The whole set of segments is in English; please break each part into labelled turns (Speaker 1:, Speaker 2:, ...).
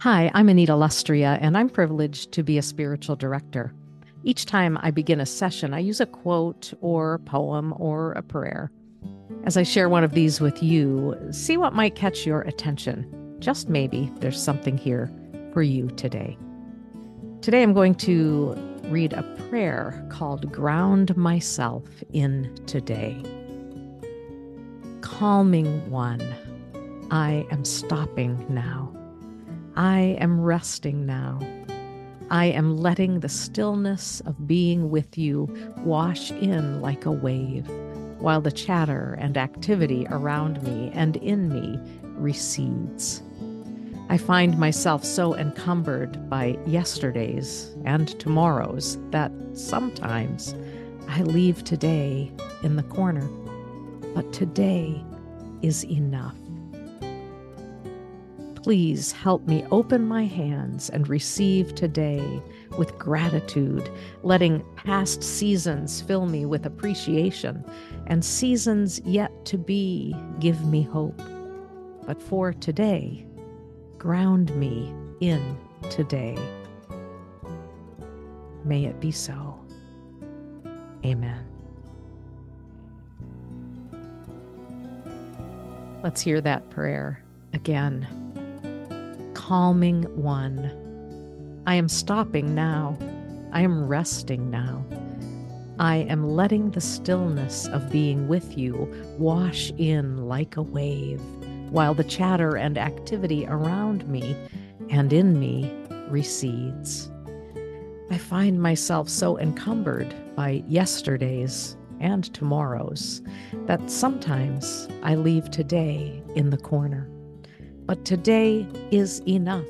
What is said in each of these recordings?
Speaker 1: Hi, I'm Anita Lustrea, and I'm privileged to be a spiritual director. Each time I begin a session, I use a quote or poem or a prayer. As I share one of these with you, see what might catch your attention. Just maybe there's something here for you today. Today I'm going to read a prayer called Ground Myself in Today. Calming One, I am stopping now. I am resting now. I am letting the stillness of being with you wash in like a wave, while the chatter and activity around me and in me recedes. I find myself so encumbered by yesterdays and tomorrows that sometimes I leave today in the corner. But today is enough. Please help me open my hands and receive today with gratitude, letting past seasons fill me with appreciation, and seasons yet to be give me hope. But for today, ground me in today. May it be so. Amen. Let's hear that prayer again calming one. I am stopping now. I am resting now. I am letting the stillness of being with you wash in like a wave, while the chatter and activity around me and in me recedes. I find myself so encumbered by yesterdays and tomorrows that sometimes I leave today in the corner but today is enough.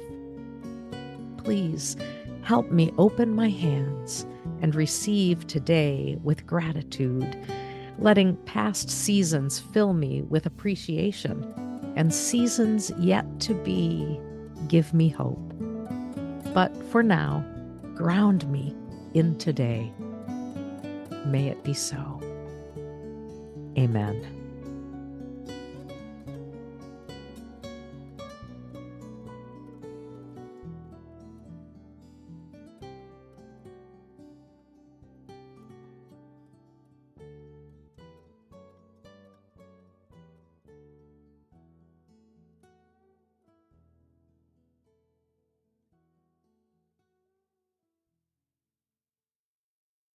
Speaker 1: Please help me open my hands and receive today with gratitude, letting past seasons fill me with appreciation and seasons yet to be give me hope. But for now, ground me in today. May it be so. Amen.